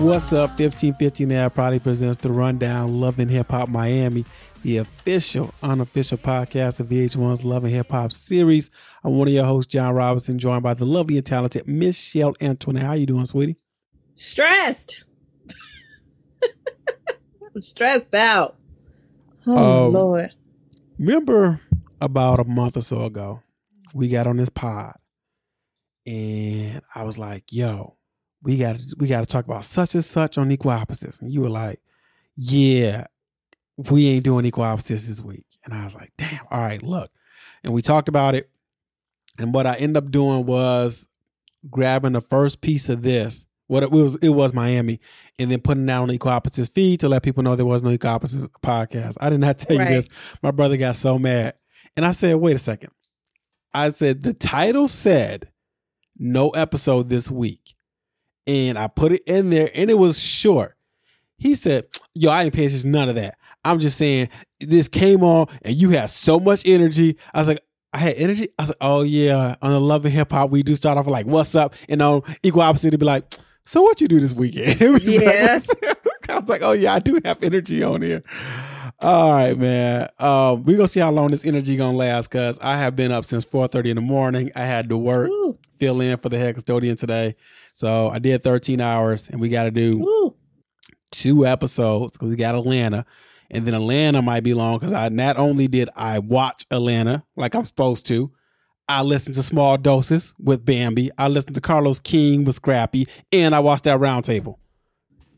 What's up? 1550 now probably presents the rundown Love and Hip Hop Miami, the official, unofficial podcast of VH1's Love and Hip Hop series. I'm one of your hosts, Jon Robinson, joined by the lovely and talented Michelle Antoinette. How you doing, sweetie? Stressed. I'm stressed out. Oh Um, Lord. Remember about a month or so ago, we got on this pod, and I was like, "Yo, we got to we got to talk about such and such on equal opposites," and you were like, "Yeah, we ain't doing equal opposites this week," and I was like, "Damn, all right, look," and we talked about it, and what I ended up doing was grabbing the first piece of this. What it was, it was Miami, and then putting that on the Equal Opposites feed to let people know there was no Equal Opposites podcast. I did not tell Right. you this. My brother got so mad. And I said, wait a second. I said, the title said no episode this week. And I put it in there and it was short. He said, yo, I didn't pay attention to none of that. I'm just saying this came on and you had so much energy. I was like, I had energy. I was like, oh yeah, on the Love and Hip Hop, we do start off like, what's up? And on Equal Opposite, to be like, so what you do this weekend? We'd be like, Yeah. "What's up?" I was like, oh yeah, I do have energy on here. All right, man. Um, we're gonna see how long this energy gonna last because I have been up since 4:30 in the morning. I had to work, fill in for the head custodian today. So I did 13 hours and we gotta do two episodes because we got Atlanta. And then Atlanta might be long because I not only did I watch Atlanta like I'm supposed to, I listened to Small Doses with Bambi. I listened to Carlos King with Scrappy, and I watched that roundtable.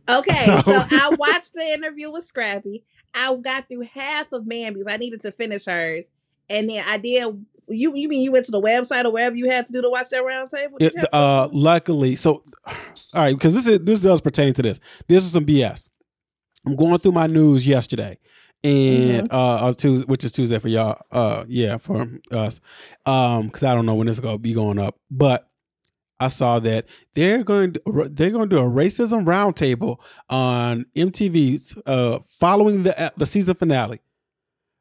Okay, So- so, I watched the interview with Scrappy. I got through half of Bambi's. I needed to finish hers, and then I did. You you mean you went to the website or wherever you had to do to watch that round table? It, uh, luckily, so all right, because this is this does pertain to this. This is some BS. I'm going through my news yesterday, and Mm-hmm. uh, uh Tuesday, which is Tuesday for y'all. Uh, yeah, for us. Um, because I don't know when this is gonna be going up, but I saw that they're going to, they're going to do a racism roundtable on MTV uh following the the season finale.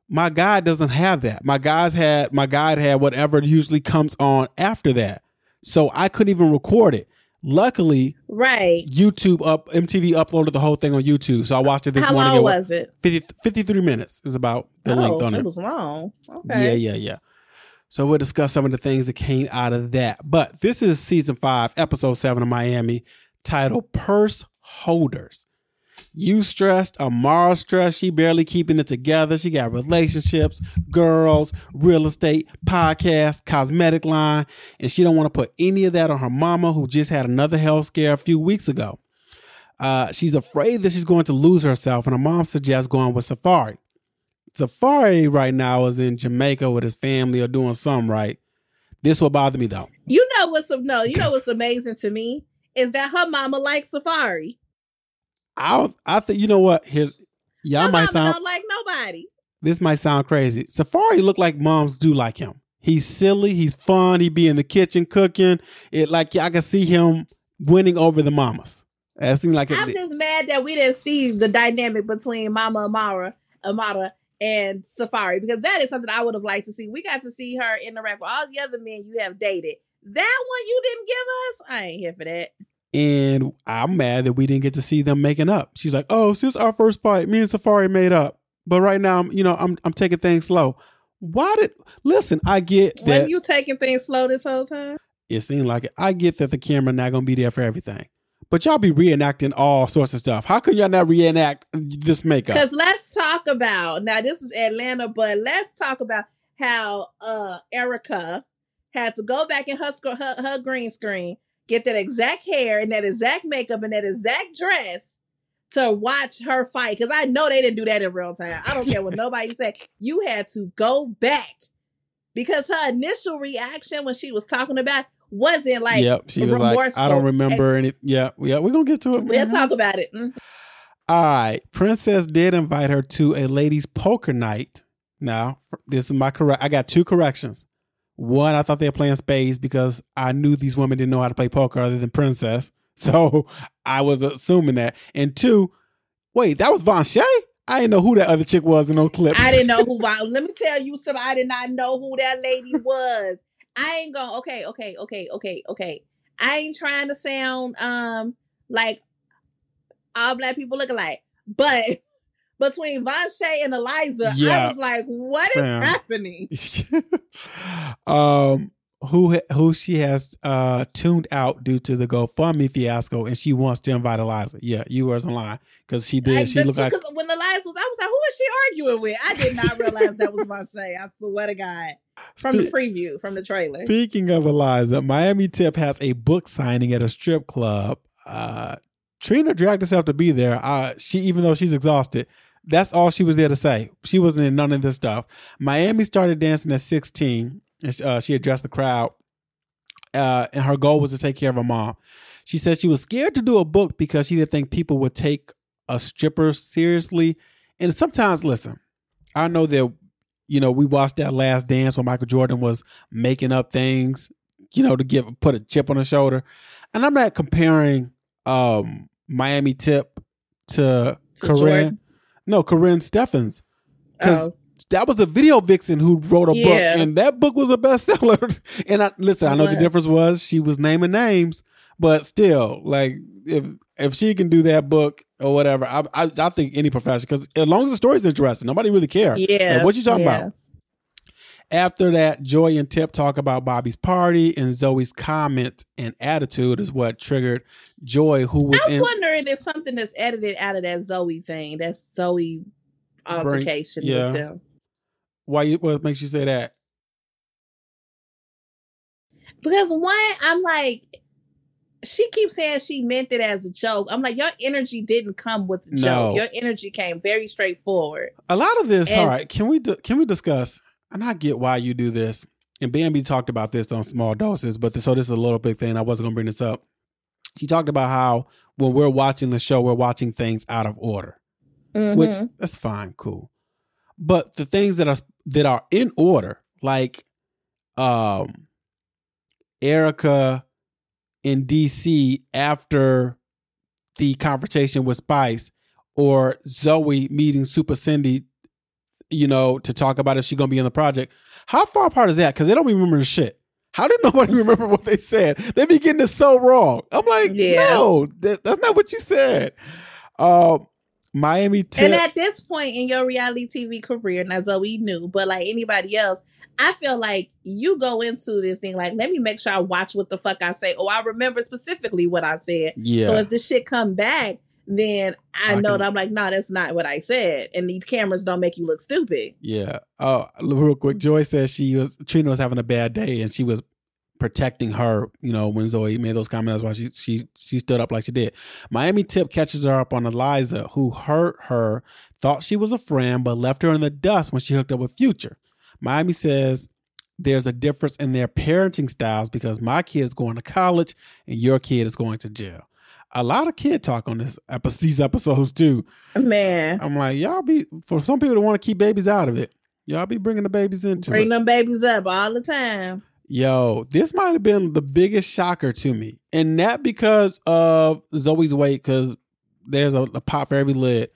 My guide doesn't have that. My guys had my guide had whatever usually comes on after that. So I couldn't even record it. Luckily, right. YouTube up MTV uploaded the whole thing on YouTube. So I watched it this How morning. long It wa- was it? 50, 53 minutes is about the oh, length on it it. was long. Okay. Yeah, yeah, yeah. So we'll discuss some of the things that came out of that. But this is season five, episode seven of Miami, titled Purse Holders. You stressed, Amara stressed, she barely keeping it together. She got relationships, girls, real estate, podcast, cosmetic line, and she don't want to put any of that on her mama who just had another health scare a few weeks ago. Uh, she's afraid that she's going to lose herself, and her mom suggests going with Safari. Safari right now is in Jamaica with his family or doing something right. This will bother me though. You know what's no? You know what's amazing to me is that her mama likes Safari. I I think you know what? Here's y'all her might mama sound don't like nobody. this might sound crazy. Safari look like moms do like him. He's silly. He's fun. He be in the kitchen cooking. It like I can see him winning over the mamas. That seems like I'm it, just mad that we didn't see the dynamic between Mama Amara, Amara, and Safari because that is something I would have liked to see. We got to see her interact with all the other men you have dated. That one you didn't give us. I ain't here for that. and I'm mad that we didn't get to see them making up. She's like, "Oh, since our first fight, me and Safari made up, but right now, I'm, you know, I'm I'm taking things slow." Why did listen? I get that When you taking things slow this whole time? it seemed like it. I get that the camera not gonna be there for everything, but y'all be reenacting all sorts of stuff. How can y'all not reenact this makeup? Because let's talk about now. This is Atlanta, but let's talk about how uh Erica had to go back in her sc- her, her green screen, get that exact hair and that exact makeup and that exact dress to watch her fight. Because I know they didn't do that in real time. I don't care what nobody say. You had to go back because her initial reaction when she was talking about wasn't like yep, she was like, "I don't remember Ex- any." Yeah, yeah, we're gonna get to it. We'll talk about it. Mm. All right. Princess did invite her to a ladies' poker night. Now, this is my correct. I got two corrections. One, I thought they were playing spades because I knew these women didn't know how to play poker other than Princess. So I was assuming that. And two, wait, that was Vonshae? I didn't know who that other chick was in those clips. I didn't know who. Von- Let me tell you something. I did not know who that lady was. I ain't going. Okay, okay, okay, okay, okay. I ain't trying to sound um like all black people look alike. But between Vonshae and Eliza, Yeah. I was like, what is happening? um, who who she has uh tuned out due to the GoFundMe fiasco, and she wants to invite Eliza. Yeah, you wasn't lying because she did. Like, she looked two- like 'cause when Eliza was, I was like, who is she arguing with? I did not realize that was Vache. I swear to God. From the preview, from the trailer. Speaking of Eliza, Miami Tip has a book signing at a strip club. Uh, Trina dragged herself to be there. Uh, she, even though she's exhausted, that's all she was there to say. She wasn't in none of this stuff. Miami started dancing at 16, and uh, she addressed the crowd. Uh, and her goal was to take care of her mom. She said she was scared to do a book because she didn't think people would take a stripper seriously. And sometimes, listen, I know that you know, we watched that last dance when Michael Jordan was making up things, you know, to give put a chip on his shoulder. And I'm not comparing um Miami Tip to, To Karrine. Jordan? No, Karrine Steffans. Because Oh, that was a video vixen who wrote a book, and that book was a bestseller. and I listen, I know the difference was she was naming names, but still, like if if she can do that book or whatever, I I, I think any profession because as long as the story's interesting, nobody really cares. yeah. Like, what you talking yeah. about? After that, Joy and Tip talk about Bobby's party, and Zoey's comment and attitude is what triggered Joy, who was I'm in. wondering if something that's edited out of that Zoey thing, that Zoey altercation yeah. with them. Why? You, what makes you say that? Because one, I'm like, she keeps saying she meant it as a joke. I'm like, your energy didn't come with a No. joke. Your energy came very straightforward. A lot of this. all And- right, can we can we discuss? And I get why you do this. And Bambi talked about this on small doses, but this, so this is a little big thing. I wasn't gonna bring this up. She talked about how when we're watching the show, we're watching things out of order. which Mhm. that's fine, cool. But the things that are that are in order, like um Erica in DC after the confrontation with Spice, or Zoey meeting Super Cindy, you know, to talk about if she's gonna be in the project. How far apart is that? Because they don't remember the shit. How did nobody remember what they said? They be getting it so wrong. I'm like, Yeah. no, that, that's not what you said. Um, Miami Tip. And at this point in your reality TV career, now we knew, but like anybody else, I feel like you go into this thing like, let me make sure I watch what the fuck I say. Oh, I remember specifically what I said. yeah. So if the shit come back, then I, I know can- that I'm like, no, that's not what I said. And these cameras don't make you look stupid. Yeah. Oh, real quick. Joy says she was Trina was having a bad day and she was protecting her. You know, when Zoey made those comments, that's why she she she stood up like she did. Miami Tip catches her up on Eliza, who hurt her, thought she was a friend, but left her in the dust when she hooked up with Future. Miami says there's a difference in their parenting styles because my kid is going to college and your kid is going to jail. A lot of kid talk on this epi- these episodes too. Man, I'm like, y'all be for some people that want to keep babies out of it. Y'all be bringing the babies into bring it. them babies up all the time. Yo, this might have been the biggest shocker to me, and not because of Zoey's weight, because there's a, a pot for every lid,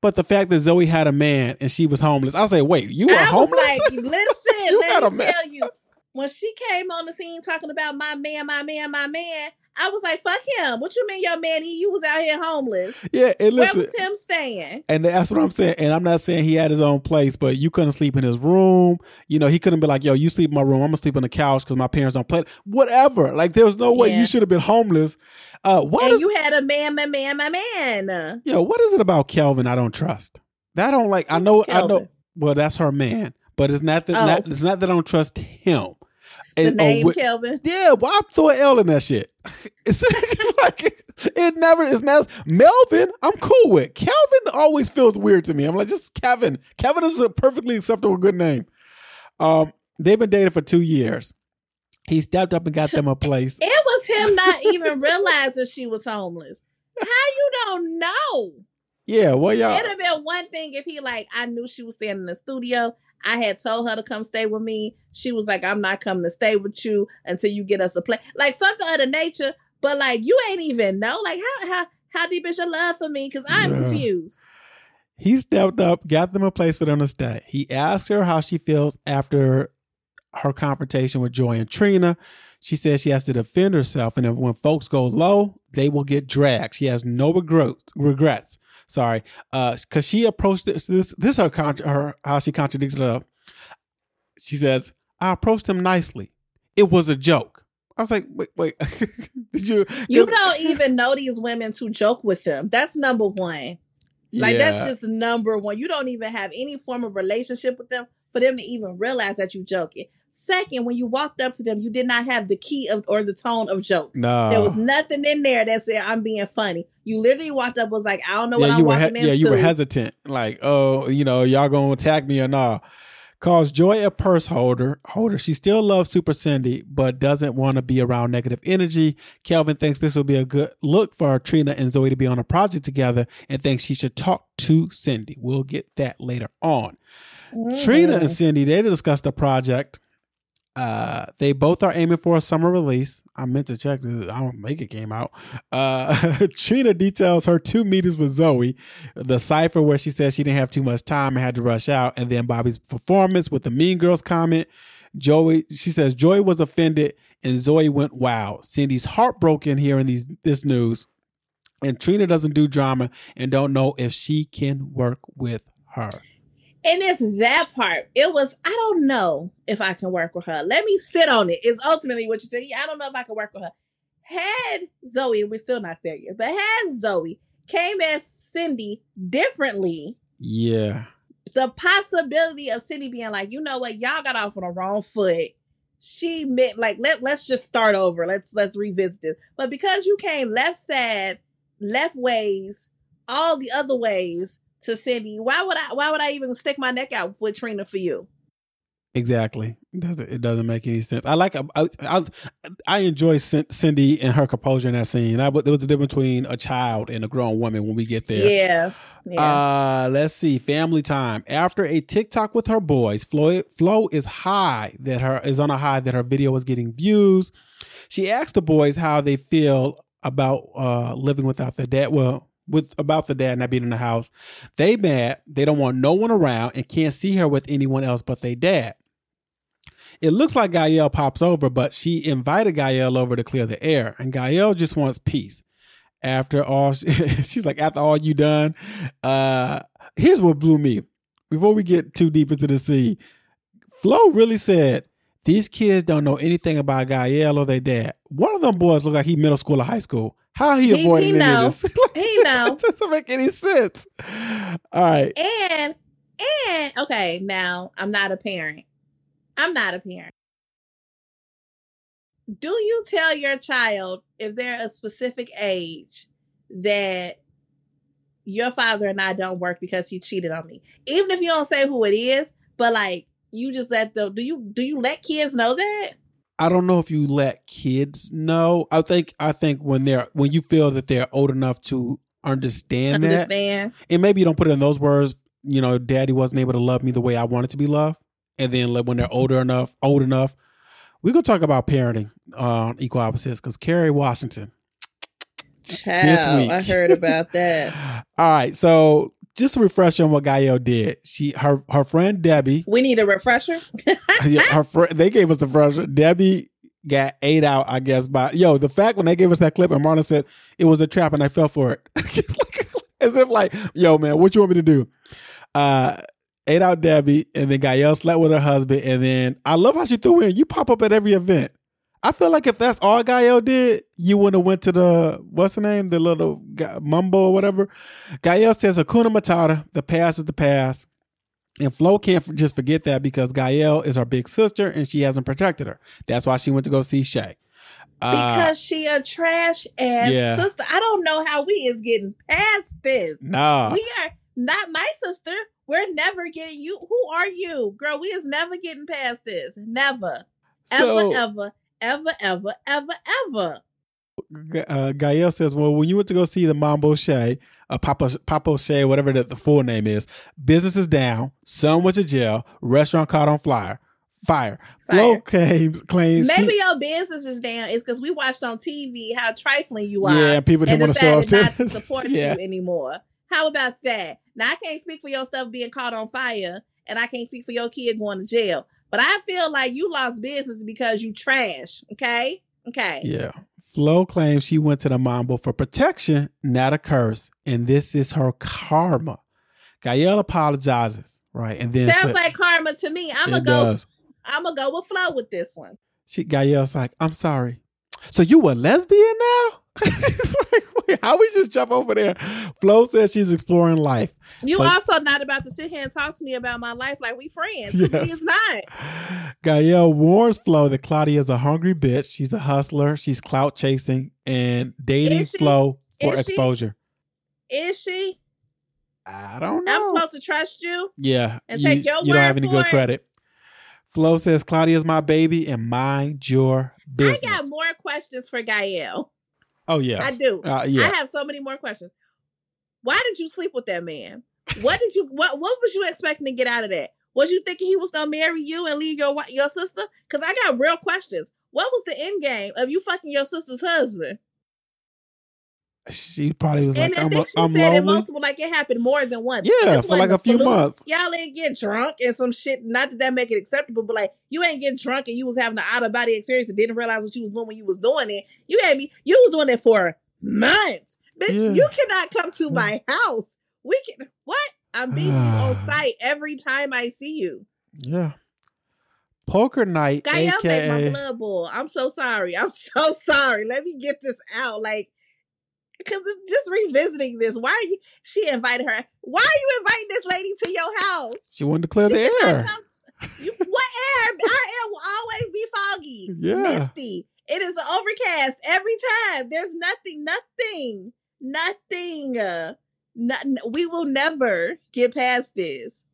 but the fact that Zoey had a man and she was homeless. I say, wait, you were I homeless? like, listen, You let me tell you. When she came on the scene talking about my man, my man, my man, I was like, fuck him. What you mean your man? He you was out here homeless. yeah, and Where was him staying? And that's what I'm saying. And I'm not saying he had his own place, but you couldn't sleep in his room. You know, he couldn't be like, yo, you sleep in my room. I'm going to sleep on the couch because my parents don't play. Whatever. Like, there was no way Yeah. you should have been homeless. Uh, what and is, you had a man, my man, my man. yo, what is it about Kelvin I don't trust? That I don't like. I Who's know, I know. Well, that's her man. But it's not that, Oh. not, it's not that I don't trust him. The name Kelvin. yeah, well, I throw an L in that shit. It's like it never is not Melvin. I'm cool with Kelvin Always feels weird to me. I'm like just Kevin. Kevin is a perfectly acceptable good name. Um, they've been dating for two years. He stepped up and got them a place. It was him not even realizing she was homeless. How you don't know? Yeah, well, y'all. It'd have been one thing if he like I knew she was staying in the studio. I had told her to come stay with me. She was like, I'm not coming to stay with you until you get us a place. Like something of the nature, but like you ain't even know. Like how how how deep is your love for me? Because I'm Yeah. confused. He stepped up, got them a place for them to stay. He asked her how she feels after her confrontation with Joy and Trina. She says she has to defend herself, and if when folks go low, they will get dragged. She has no regrets. Regrets. Sorry, Uh because uh, she approached this. This, this her, contra- her how she contradicts up. She says, "I approached him nicely. It was a joke." I was like, "Wait, wait, did you?" You don't even know these women to joke with them. That's number one. Like Yeah. that's just number one. You don't even have any form of relationship with them for them to even realize that you're joking. Second, when you walked up to them, you did not have the key of or the tone of joke. no. There was nothing in there that said I'm being funny. You literally walked up was like, I don't know what yeah, I'm you were walking he- into. yeah, you were hesitant. Like, oh, you know, y'all gonna attack me or not? Calls Joy a purse holder. Holder. She still loves Super Cindy, but doesn't want to be around negative energy. Kelvin thinks this will be a good look for Trina and Zoey to be on a project together, and thinks she should talk to Cindy. We'll get that later on. Trina and Mhm. Cindy they discussed the project. Uh, they both are aiming for a summer release. I meant to check. I don't think it came out. Uh, Trina details her two meetings with Zoey, the cipher where she says she didn't have too much time and had to rush out, and then Bobby's performance with the Mean Girls comment. Joy, she says Joy was offended, and Zoey went wow. Cindy's heartbroken hearing these this news, and Trina doesn't do drama and don't know if she can work with her. And it's that part. It was, I don't know if I can work with her. Let me sit on it. It's ultimately what you said. Yeah, I don't know if I can work with her. Had Zoey, we're still not there yet, but had Zoey came as Cindy differently, Yeah. the possibility of Cindy being like, you know what, y'all got off on the wrong foot. She meant like let let's just start over. Let's let's revisit this. But because you came left side, left ways, all the other ways to Cindy, why would I why would I even stick my neck out with Trina for you? Exactly. It doesn't it doesn't make any sense. I like I I, I enjoy Cin- Cindy and her composure in that scene. I, there was a difference between a child and a grown woman when we get there. Yeah. Yeah. Uh, let's see. Family time. After a TikTok with her boys, Flo, Flo is high that her is on a high that her video was getting views. She asked the boys how they feel about uh living without their dad. Well, with about the dad not being in the house. They mad. They don't want no one around and can't see her with anyone else but their dad. It looks like Gael pops over, but she invited Gael over to clear the air, and Gael just wants peace. After all, she's like, after all you done, uh, here's what blew me. Before we get too deep into the scene, Flo really said, these kids don't know anything about Gael or their dad. One of them boys look like he middle school or high school. How he, He- avoiding he know. this? He know. it doesn't make any sense. All right. And and okay, now I'm not a parent. I'm not a parent. Do you tell your child if they're a specific age that your father and I don't work because he cheated on me? Even if you don't say who it is, but like you just let the do you do you let kids know that? I don't know if you let kids know. I think I think when they're when you feel that they're old enough to understand that, Understand? and maybe you don't put it in those words. You know, Daddy wasn't able to love me the way I wanted to be loved, and then when they're older enough, old enough, we're gonna talk about parenting on equal opposites because Kerry Washington. week. I heard about that. All right, so just a refresher on what Gael did. She her her friend Debbie We need a refresher. yeah, her friend, they gave us a refresher. Debbie got ate out, I guess. By yo, the fact when they gave us that clip and Marlon said it was a trap and I fell for it, as if like, yo, man, what you want me to do? Uh, ate out Debbie, and then Gael slept with her husband, and then I love how she threw in. You pop up at every event. I feel like if that's all Gael did, you would have went to the what's the name, the little Ga- Mumbo or whatever. Gael says Hakuna Matata. The past is the past. And Flo can't just forget that because Gael is her big sister and she hasn't protected her. That's why she went to go see Shay. Uh, because she a trash ass yeah. sister. I don't know how we is getting past this. nah, we are not my sister. We're never getting you. Who are you, girl? We is never getting past this. Never, so ever, ever, ever, ever, ever, ever. Uh, Gael says, "Well, when you went to go see the Mambo Shay, uh, Papa Papa Shay, whatever the, the full name is, business is down. Son went to jail. Restaurant caught on fire. Fire. Flo Fire. claims claims she- Maybe your business is down. It's because we watched on TV how trifling you are. yeah, people didn't want to show up to not to support yeah. you anymore. How about that? Now I can't speak for your stuff being caught on fire, and I can't speak for your kid going to jail. But I feel like you lost business because you trash. Okay. Okay. Yeah. Flo claims she went to the mambo for protection, not a curse, and this is her karma. Gael apologizes, right? And then Sounds said- like karma to me. I'm gonna go. does. I'm gonna go with Flo with this one. She Gael's like, I'm sorry. So you a lesbian now? It's like, how we just jump over there? Flo says she's exploring life. You But- also not about to sit here and talk to me about my life like we friends. Yes. he is not. Gael warns Flo that Claudia is a hungry bitch. She's a hustler. She's clout chasing and dating she? Flo for Is she? exposure. Is she? I don't know. I'm supposed to trust you. yeah, and you, take your you don't have any good it. credit. Flo says Claudia is my baby and mind your business. I got more questions for Gael. Oh yeah, I do. uh, yeah. I have so many more questions. Why did you sleep with that man? What did you what what was you expecting to get out of that? Was you thinking he was gonna marry you and leave your your sister? Because I got real questions. What was the end game of you fucking your sister's husband? She probably was and like, I I'm, think she I'm said it multiple, like it happened more than once. Yeah, for like a few fluke. months. Y'all ain't get drunk and some shit. Not that that make it acceptable, but like you ain't getting drunk and you was having an out of body experience and didn't realize what you was doing when you was doing it. You had me. You was doing it for months, bitch. Yeah. You cannot come to mm. my house. We can what? I'm meeting you on site every time I see you. Yeah. Poker night, Gael make my blood boil. I'm so sorry. I'm so sorry. Let me get this out. Like, because just revisiting this. Why are you? She invited her. Why are you inviting this lady to your house? she wanted to clear She the air. to- you, what air? Our air will always be foggy, Yeah. misty. It is overcast every time. There's nothing, nothing, nothing. Uh, not, we will never get past this.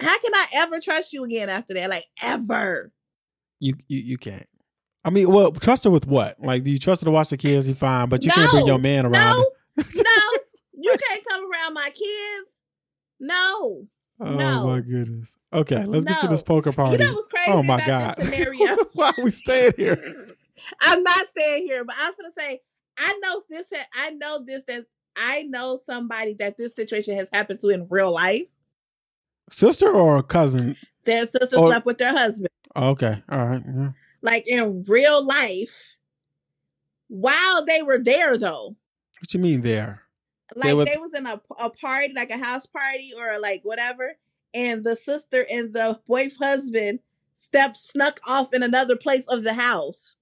How can I ever trust you again after that? Like ever? You, you you can't. I mean, well, trust her with what? Like, do you trust her to watch the kids? You fine, but you can't bring your man around. No, no, you can't come around my kids. No, Oh No. my goodness. Okay, let's get to this poker party. you know what's crazy oh my about god! scenario? Why are we staying here? I'm not staying here, but I was gonna say I know this. I know this that I know somebody that this situation has happened to in real life. Sister or a cousin? Their sister Oh. slept with their husband, Okay, all right. yeah. Like in real life, while they were there though. What you mean there? Like They they, was in a, a party, like a house party or like whatever, and the sister and the wife husband stepped snuck off in another place of the house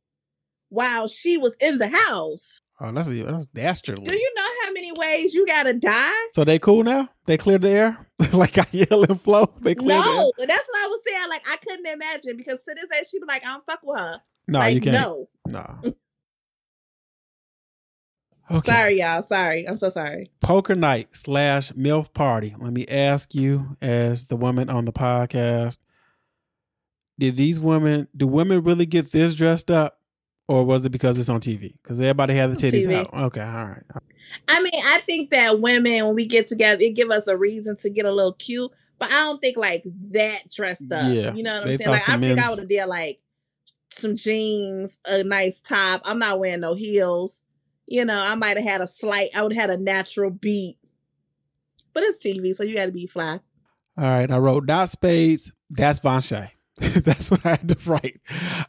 while she was in the house. Oh, that's that's dastardly. Do you know how many ways you gotta die? so they cool now? They cleared the air? like I yell and flow? They cleared the air? No, that's what I was saying. Like I couldn't imagine because to this day she'd be like, "I don't fuck with her." No, like, you can't. No, No. Okay. sorry, y'all. Sorry, I'm so sorry. Poker night slash MILF party. Let me ask you, as the woman on the podcast, did these women, do women really get this dressed up? Or was it because it's on TV? Because everybody had the titties TV. out. Okay, all right. I mean, I think that women, when we get together, it give us a reason to get a little cute. But I don't think like that dressed up. Yeah, you know what I'm saying? Like I some think I would have did like some jeans, a nice top. I'm not wearing no heels. You know, I might have had a slight. I would have had a natural beat. But it's TV, so you got to be fly. All right, I wrote dot spades. That's Vonshae. that's what I had to write.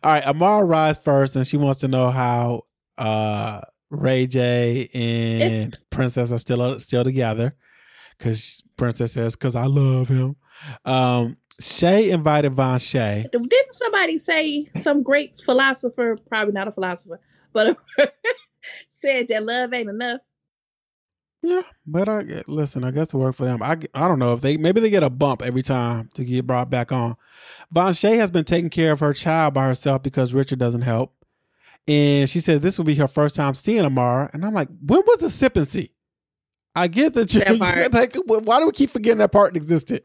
All right, Amara rise first, and she wants to know how uh Ray J and Princess are still still together. Because Princess says, "Because I love him." Um, Shay invited Vonshae. Didn't somebody say some great philosopher, probably not a philosopher, but said that love ain't enough? Yeah, but I listen. I guess it worked for them. I I don't know if they maybe they get a bump every time to get brought back on. Vonshae has been taking care of her child by herself because Richard doesn't help, and she said this will be her first time seeing Amara. And I'm like, when was the sip and see? I get that. you That part. like, why do we keep forgetting that part existed?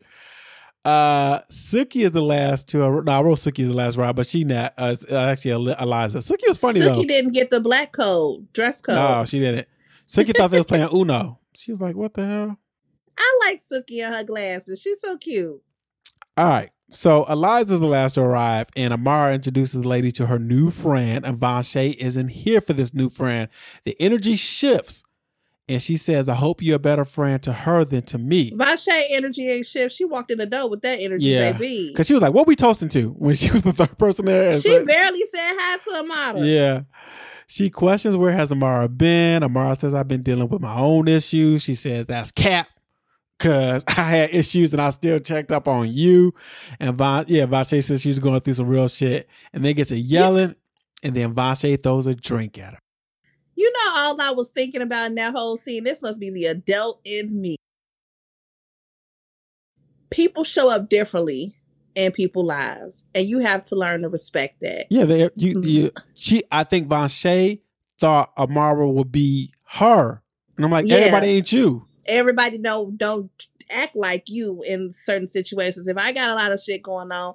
Uh, Suki is the last to. No, I wrote Suki is the last ride, but she not. Uh, uh, actually, Eliza. Suki was funny Suki though. didn't get the black code, dress code. No, she didn't. Suki thought they was playing Uno. She was like, "What the hell?" I like Suki and her glasses. She's so cute. All right. So Eliza's the last to arrive, and Amara introduces the lady to her new friend, and Vonshae isn't here for this new friend. The energy shifts, And she says, I hope you're a better friend to her than to me. Vache energy ain't shift. She walked in the door with that energy, Yeah. baby. Because she was like, What we toasting to? When she was the third person there. She said- barely said hi to a model. Yeah. She questions where has Amara been. Amara says, I've been dealing with my own issues. She says, That's cap. Cause I had issues and I still checked up on you. And Von, yeah, Vache says she's going through some real shit. And they get to yelling, and then Vache throws a drink at her. You know, all I was thinking about in that whole scene, this must be the adult in me. People show up differently in people's lives, and you have to learn to respect that. Yeah, they you, mm-hmm. you she I think Vache thought Amara would be her. And I'm like, Yeah. everybody ain't you. Everybody know don't act like you in certain situations. If I got a lot of shit going on,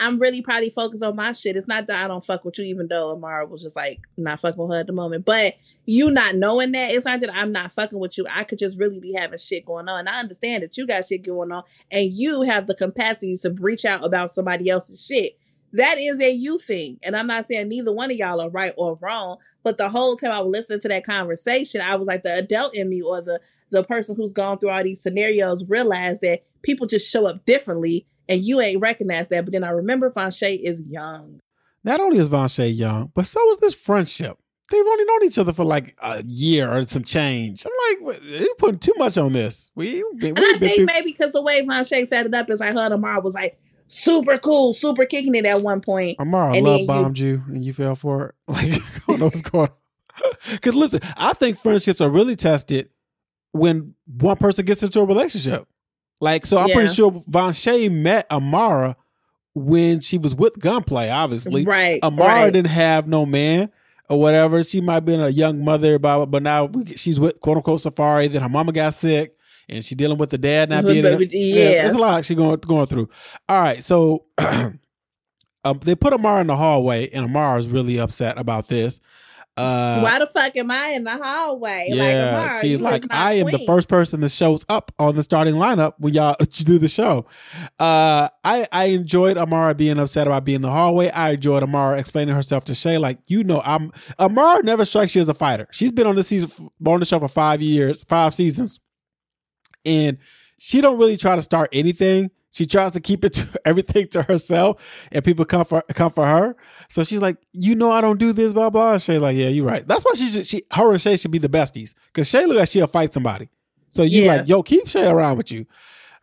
I'm really probably focused on my shit. It's not that I don't fuck with you, even though Amara was just like not fucking with her at the moment. But you not knowing that, it's not that I'm not fucking with you. I could just really be having shit going on. I understand that you got shit going on and you have the capacity to reach out about somebody else's shit. That is a you thing. And I'm not saying neither one of y'all are right or wrong. But the whole time I was listening to that conversation, I was like the adult in me or the the person who's gone through all these scenarios realized that people just show up differently and you ain't recognize that. But then I remember Vonshae is young. Not only is Vache young, but so is this friendship. They've only known each other for like a year or some change. I'm like, you're putting too much on this. We, we, And I think through, maybe because the way Vonshae set it up is like her and Amara was like super cool, super kicking it at one point. Amara and love then you- bombed you and you fell for it. Like, I don't know what's going on. Because listen, I think friendships are really tested when one person gets into a relationship. Like, so I'm Yeah. pretty sure Vonshae met Amara when she was with Gunplay, obviously. Right. Amara right. didn't have no man or whatever. She might have been a young mother, blah, but now she's with quote unquote Safari. Then her mama got sick and she dealing with the dad not being in it. yeah. it's a lot she going going through. All right, so um, they put Amara in the hallway, and Amara's really upset about this. Uh, Why the fuck am I in the hallway? yeah, like, Amara, she's you like, I am the first person that shows up on the starting lineup when y'all do the show. Uh, I I enjoyed Amara being upset about being in the hallway. I enjoyed Amara explaining herself to Shay, like you know, I'm Amara never strikes you as a fighter. She's been on the season on the show for five years, five seasons, and she don't really try to start anything. She tries to keep it to everything to herself, and people come for come for her. So she's like, you know, I don't do this, blah blah. And Shay like, yeah, you're right. That's why she should. She her and Shay should be the besties because Shay look like she'll fight somebody. So you Yeah. like, yo, keep Shay around with you.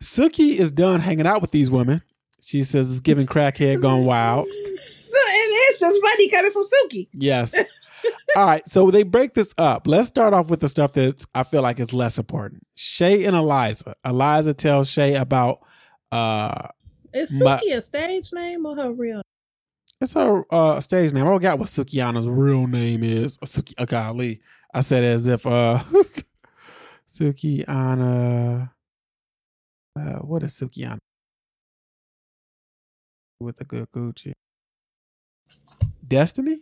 Suki is done hanging out with these women. She says it's giving crackhead gone wild. So, and it's just funny coming from Suki. Yes. All right. So they break this up. Let's start off with the stuff that I feel like is less important. Shay and Eliza. Eliza tells Shay about uh Is My- Suki a stage name or her real? Name? It's her uh stage name. I forgot what Sukihana's real name is. Suki uh, golly. I said as if uh Sukihana uh what is Sukihana? With a good Gucci. Destiny?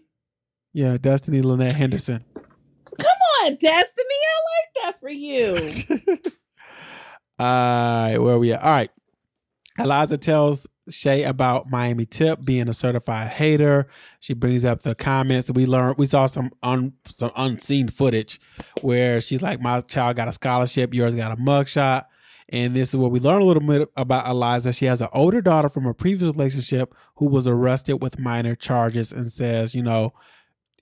Yeah, Destiny Lynette Henderson. Come on, Destiny. I like that for you. All right, where we at? All right. Eliza tells Shay about Miami Tip being a certified hater. She brings up the comments we learned. We saw some un, some unseen footage where she's like, "My child got a scholarship, yours got a mugshot." And this is where we learn a little bit about Eliza. She has an older daughter from a previous relationship who was arrested with minor charges and says, you know,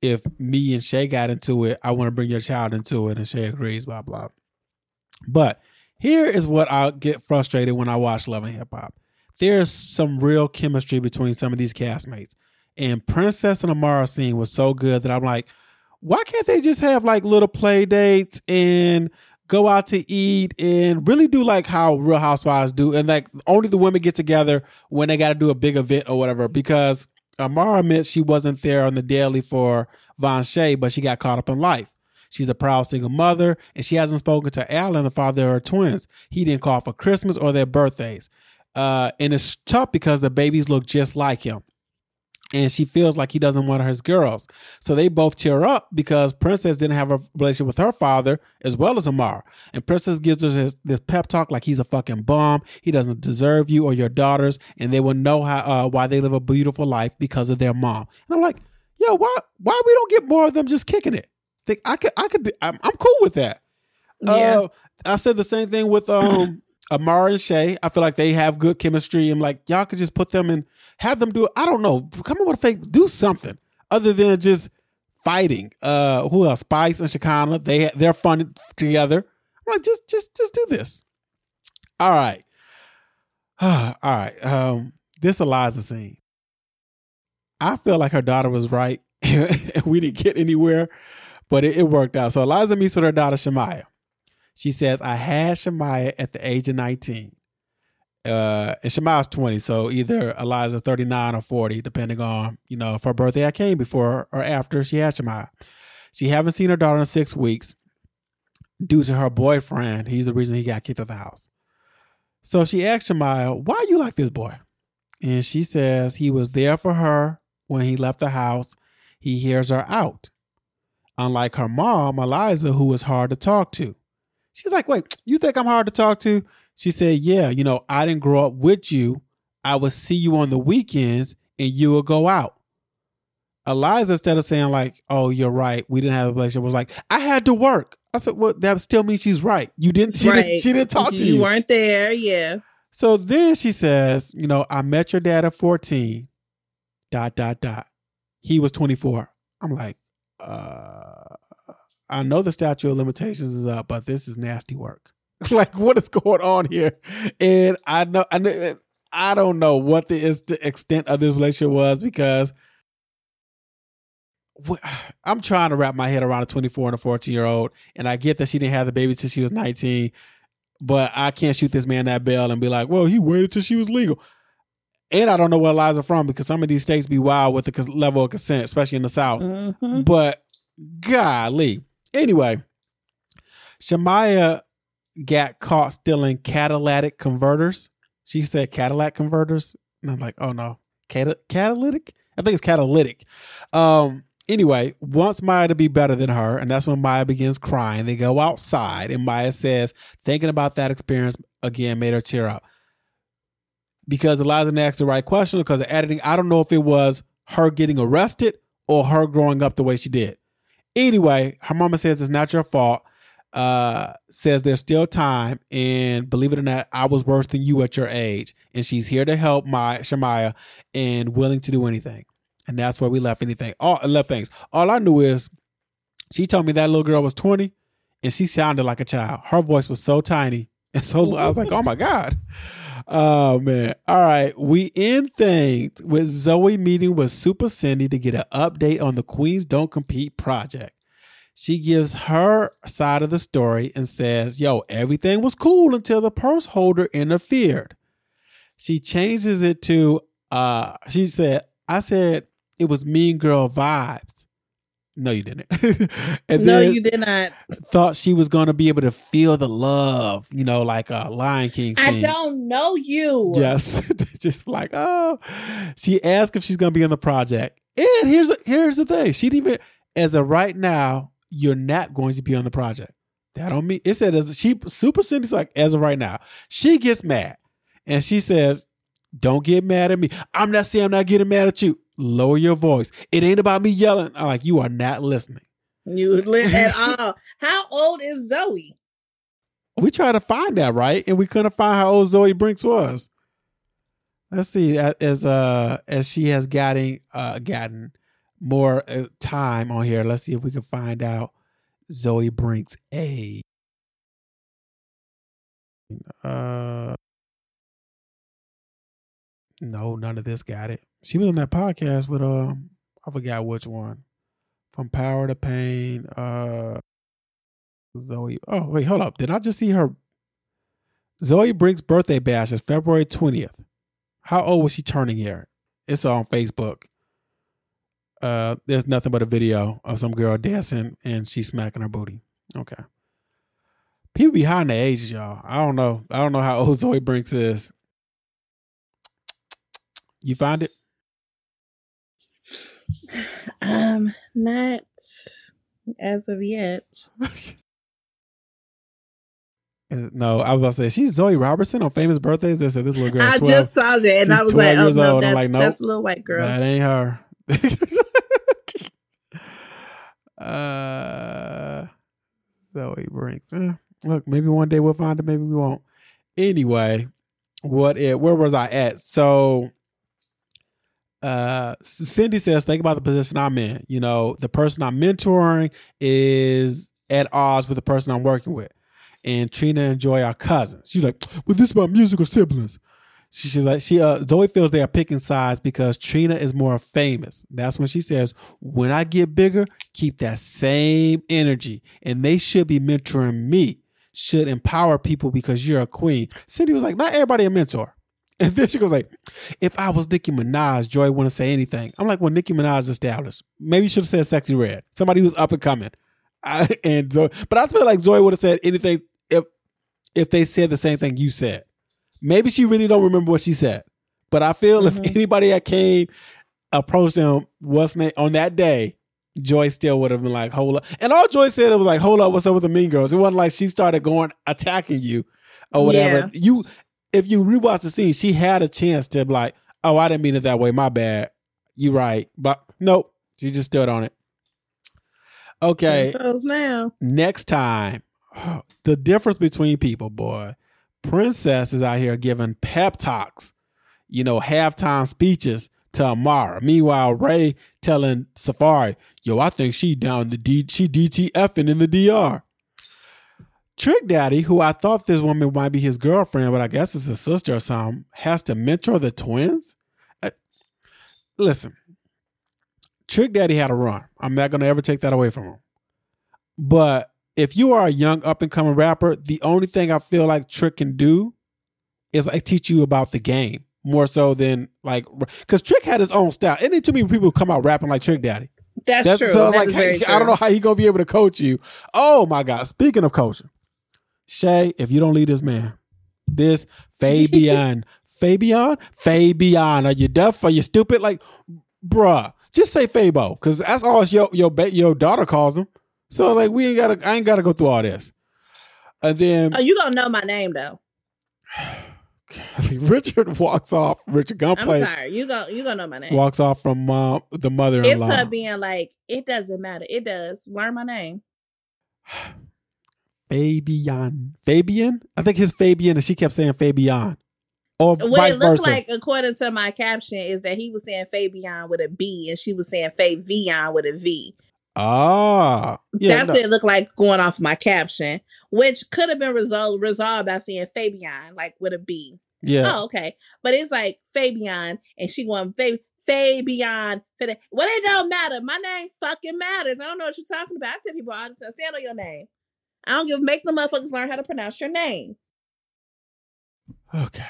if me and Shay got into it, I want to bring your child into it. And Shay agrees, blah, blah. But here is what I get frustrated when I watch Love and Hip Hop. There's some real chemistry between some of these castmates. And Princess and Amara scene was so good that I'm like, why can't they just have like little play dates and go out to eat and really do like how Real Housewives do? And like only the women get together when they got to do a big event or whatever. Because Amara admits she wasn't there on the daily for Vonshae, but she got caught up in life. She's a proud single mother, and she hasn't spoken to Alan, the father of her twins. He didn't call for Christmas or their birthdays. Uh, and it's tough because the babies look just like him. And she feels like he doesn't want her girls. So they both tear up because Princess didn't have a relationship with her father as well as Amar. And Princess gives her this, this pep talk like he's a fucking bum. He doesn't deserve you or your daughters. And they will know how uh, why they live a beautiful life because of their mom. And I'm like, yo, why why we don't get more of them just kicking it? Think I could I could I'm, I'm cool with that. Yeah. Uh, I said the same thing with um Amara and Shay. I feel like they have good chemistry. I'm like, y'all could just put them and have them do. I don't know. Come up with a fake. Do something other than just fighting. Uh, who else? Spice and Shakana. They they're fun together. I'm like, just just just do this. All right. All right. Um, this Eliza scene. I feel like her daughter was right. we didn't get anywhere, but it, it worked out. So Eliza meets with her daughter Shemaya. She says, I had Shemaya at the age of 19. Uh, and Shemaya's 20, so either Eliza 39 or 40, depending on, you know, if her birthday I came before or after she had Shemaya. She haven't seen her daughter in six weeks due to her boyfriend. He's the reason he got kicked out of the house. So she asked Shemaya, why you like this boy? And she says he was there for her when he left the house. He hears her out. Unlike her mom, Eliza, who was hard to talk to. She's like, wait, you think I'm hard to talk to? She said, yeah, you know, I didn't grow up with you. I would see you on the weekends and you would go out. Eliza, instead of saying like, oh, you're right, we didn't have a relationship, was like, I had to work. I said, well, that still means she's right. You didn't, she, Right. didn't, she didn't talk to you. You weren't there. Yeah. So then she says, you know, I met your dad at 14, dot, dot, dot. He was 24. I'm like, uh, I know the statute of limitations is up, but this is nasty work. like, what is going on here? And I know, I know, I don't know what the, is the extent of this relationship was because I'm trying to wrap my head around a 24 and a 14 year old, and I get that she didn't have the baby till she was 19 but I can't shoot this man that bell and be like, well, he waited till she was legal. And I don't know where Eliza from because some of these states be wild with the level of consent, especially in the South. hmm But golly. Anyway, Shemaya got caught stealing catalytic converters. She said Cadillac converters. And I'm like, oh no. Cat- catalytic? I think it's catalytic. Um, anyway, wants Maya to be better than her, and that's when Maya begins crying. They go outside, and Maya says, thinking about that experience again made her tear up. Because Eliza didn't ask the right question because of editing. I don't know if it was her getting arrested or her growing up the way she did. Anyway, her mama says it's not your fault. Uh, says there's still time, and believe it or not, I was worse than you at your age, and she's here to help my Shemaya and willing to do anything. And that's where we left anything. All left things. All I knew is she told me that little girl was 20 and she sounded like a child. Her voice was so tiny. And so I was like, oh my God. Oh man. All right. We end things with Zoey meeting with Super Cindy to get an update on the Queens Don't Compete project. She gives her side of the story and says, Yo, everything was cool until the purse holder interfered. She changes it to uh she said, I said it was mean girl vibes. No, you didn't. and No, then you did not. thought she was gonna be able to feel the love, you know, like a Lion King I don't know you. Yes, just like oh, she asked if she's gonna be in the project. And here's here's the thing: she didn't even as of right now, you're not going to be on the project. That don't mean it said as she Super Cindy's like as of right now. She gets mad and she says, "Don't get mad at me. I'm not saying I'm not getting mad at you. Lower your voice. It ain't about me yelling. I'm like you are not listening." You lit at all. How old is Zoey? We tried to find that right, and we couldn't find how old Zoey Brinks was. Let's see, as uh as she has gotten uh gotten more uh, time on here. Let's see if we can find out Zoey Brinks' age. Uh, no, none of this got it. She was on that podcast with um, I forgot which one, from Power to Pain. Uh, Zoey. Oh wait, hold up. Did I just see her? Zoey Brinks' birthday bash is February twentieth. How old was she turning here? It's on Facebook. Uh, there's nothing but a video of some girl dancing and she's smacking her booty. Okay. People behind the ages, y'all. I don't know. I don't know how old Zoey Brinks is. You find it? Um, not as of yet. No, I was about to say she's Zoe Robertson on Famous Birthdays. They said this little girl. I 12. just saw that and She's I was 12 like, oh no, that's, like, nope. that's a little white girl. That ain't her. uh, Zoey Brinks. Eh, Look, maybe one day we'll find it, maybe we won't. Anyway, what it where was I at? So uh Cindy says, think about the position I'm in. You know, the person I'm mentoring is at odds with the person I'm working with. And Trina and Joy are cousins. She's like, well, this is about musical siblings. She, she's like, she uh Zoey feels they are picking sides because Trina is more famous. That's when she says, when I get bigger, keep that same energy. And they should be mentoring me. Should empower people because you're a queen. Cindy was like, not everybody a mentor. And then she goes like, if I was Nicki Minaj, Joy wouldn't say anything. I'm like, well, Nicki Minaj established. Maybe you should have said Sexyy Red. Somebody who's up and coming. I, and Zoey, but I feel like Zoey would have said anything if if they said the same thing you said. Maybe she really don't remember what she said. But I feel Mhm. if anybody that came approached them what's name on that day, Joy still would have been like, hold up. And all Joy said it was like, hold up, what's up with the mean girls? It wasn't like she started going attacking you or whatever. You if you rewatch the scene, she had a chance to be like, oh, I didn't mean it that way. My bad. You right. But nope. She just stood on it. Okay. So now. Next time, the difference between people, boy. Princess is out here giving pep talks, you know, halftime speeches to Amara. Meanwhile, Ray telling Safaree, yo, I think she down the D she DTFing in the DR. Trick Daddy, who I thought this woman might be his girlfriend, but I guess it's his sister or something, has to mentor the twins. Uh, listen, Trick Daddy had a run. I'm not gonna ever take that away from him. But if you are a young up and coming rapper, the only thing I feel like Trick can do is like teach you about the game more so than like because Trick had his own style. And then too many people come out rapping like Trick Daddy. That's, That's true. so That like hey, I don't know how he gonna be able to coach you. Oh my god! Speaking of coaching, Shay, if you don't lead this man, this Fabian, Fabian, Fabian, are you deaf? Are you stupid? Like, bruh, just say Fabo because that's all your your your daughter calls him. So like, we ain't gotta. I ain't gotta go through all this. And then Oh, you gonna know my name though. Richard walks off. Richard I'm sorry. You go. You gonna know my name. walks off from uh, the mother-in-law. her being like, it doesn't matter. It does. Learn my name. Fabian. Fabian? I think his Fabian, and she kept saying Fabian. Or What vice it looked versa. like, according to my caption, is that he was saying Fabian with a B, and she was saying Fabian with a V. ah. Yeah, That's no. what it looked like going off my caption, which could have been resolved resolved by saying Fabian, like with a B. Yeah. Oh, okay. But it's like Fabian, and she going Fab Fabian. Well, it don't matter. My name fucking matters. I don't know what you're talking about. I tell people all the time, stand on your name. I don't give. Make the motherfuckers learn how to pronounce your name. Okay.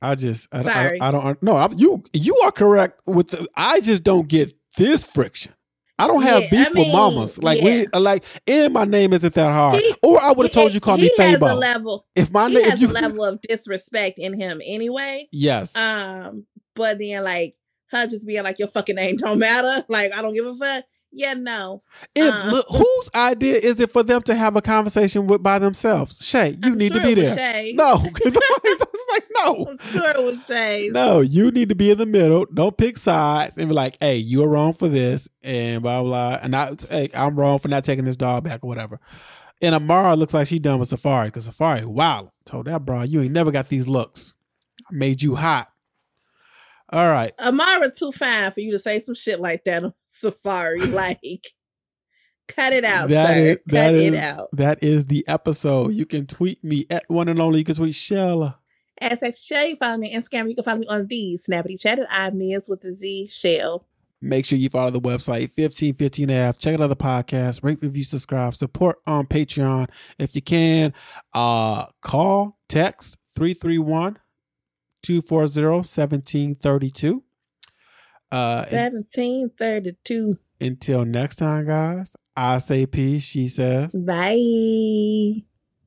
I just I, Sorry. I, I don't no, I, you you are correct with the I just don't get this friction. I don't have Yeah, beef I with mamas. Like yeah. we like and my name isn't that hard. He- or I would have told you call he me has a Fabo. level. If my name if has you a level of disrespect in him anyway. Yes. Um, but then like her just being like your fucking name don't matter. Like I don't give a fuck. Yeah, no. And uh, look, whose idea is it for them to have a conversation with by themselves? Shay, you I'm need sure to be it there. Shay. No, it's like no. I'm sure it was Shay. No, you need to be in the middle. Don't pick sides and be like, "Hey, you are wrong for this," and blah blah. And I, hey, I'm wrong for not taking this dog back or whatever. And Amara looks like she done with Safaree because Safaree, wow, told that bro, you ain't never got these looks. I made you hot. All right, Amara too fine for you to say some shit like that Safaree. Like, cut it out, That sir. is- cut is it out. that is the episode. You can tweet me at one and only. You can tweet Shella. As I Shay, you follow me on Instagram. You can follow me on the Snappity Chat at I Miz with the Z Shell. Make sure you follow the website 1515F. Check out other podcasts. Rate, review, subscribe. Support on Patreon if you can. Uh, call, text 331 240 1732. Uh, Seventeen thirty two. until next time, guys, I say peace. She says. Bye.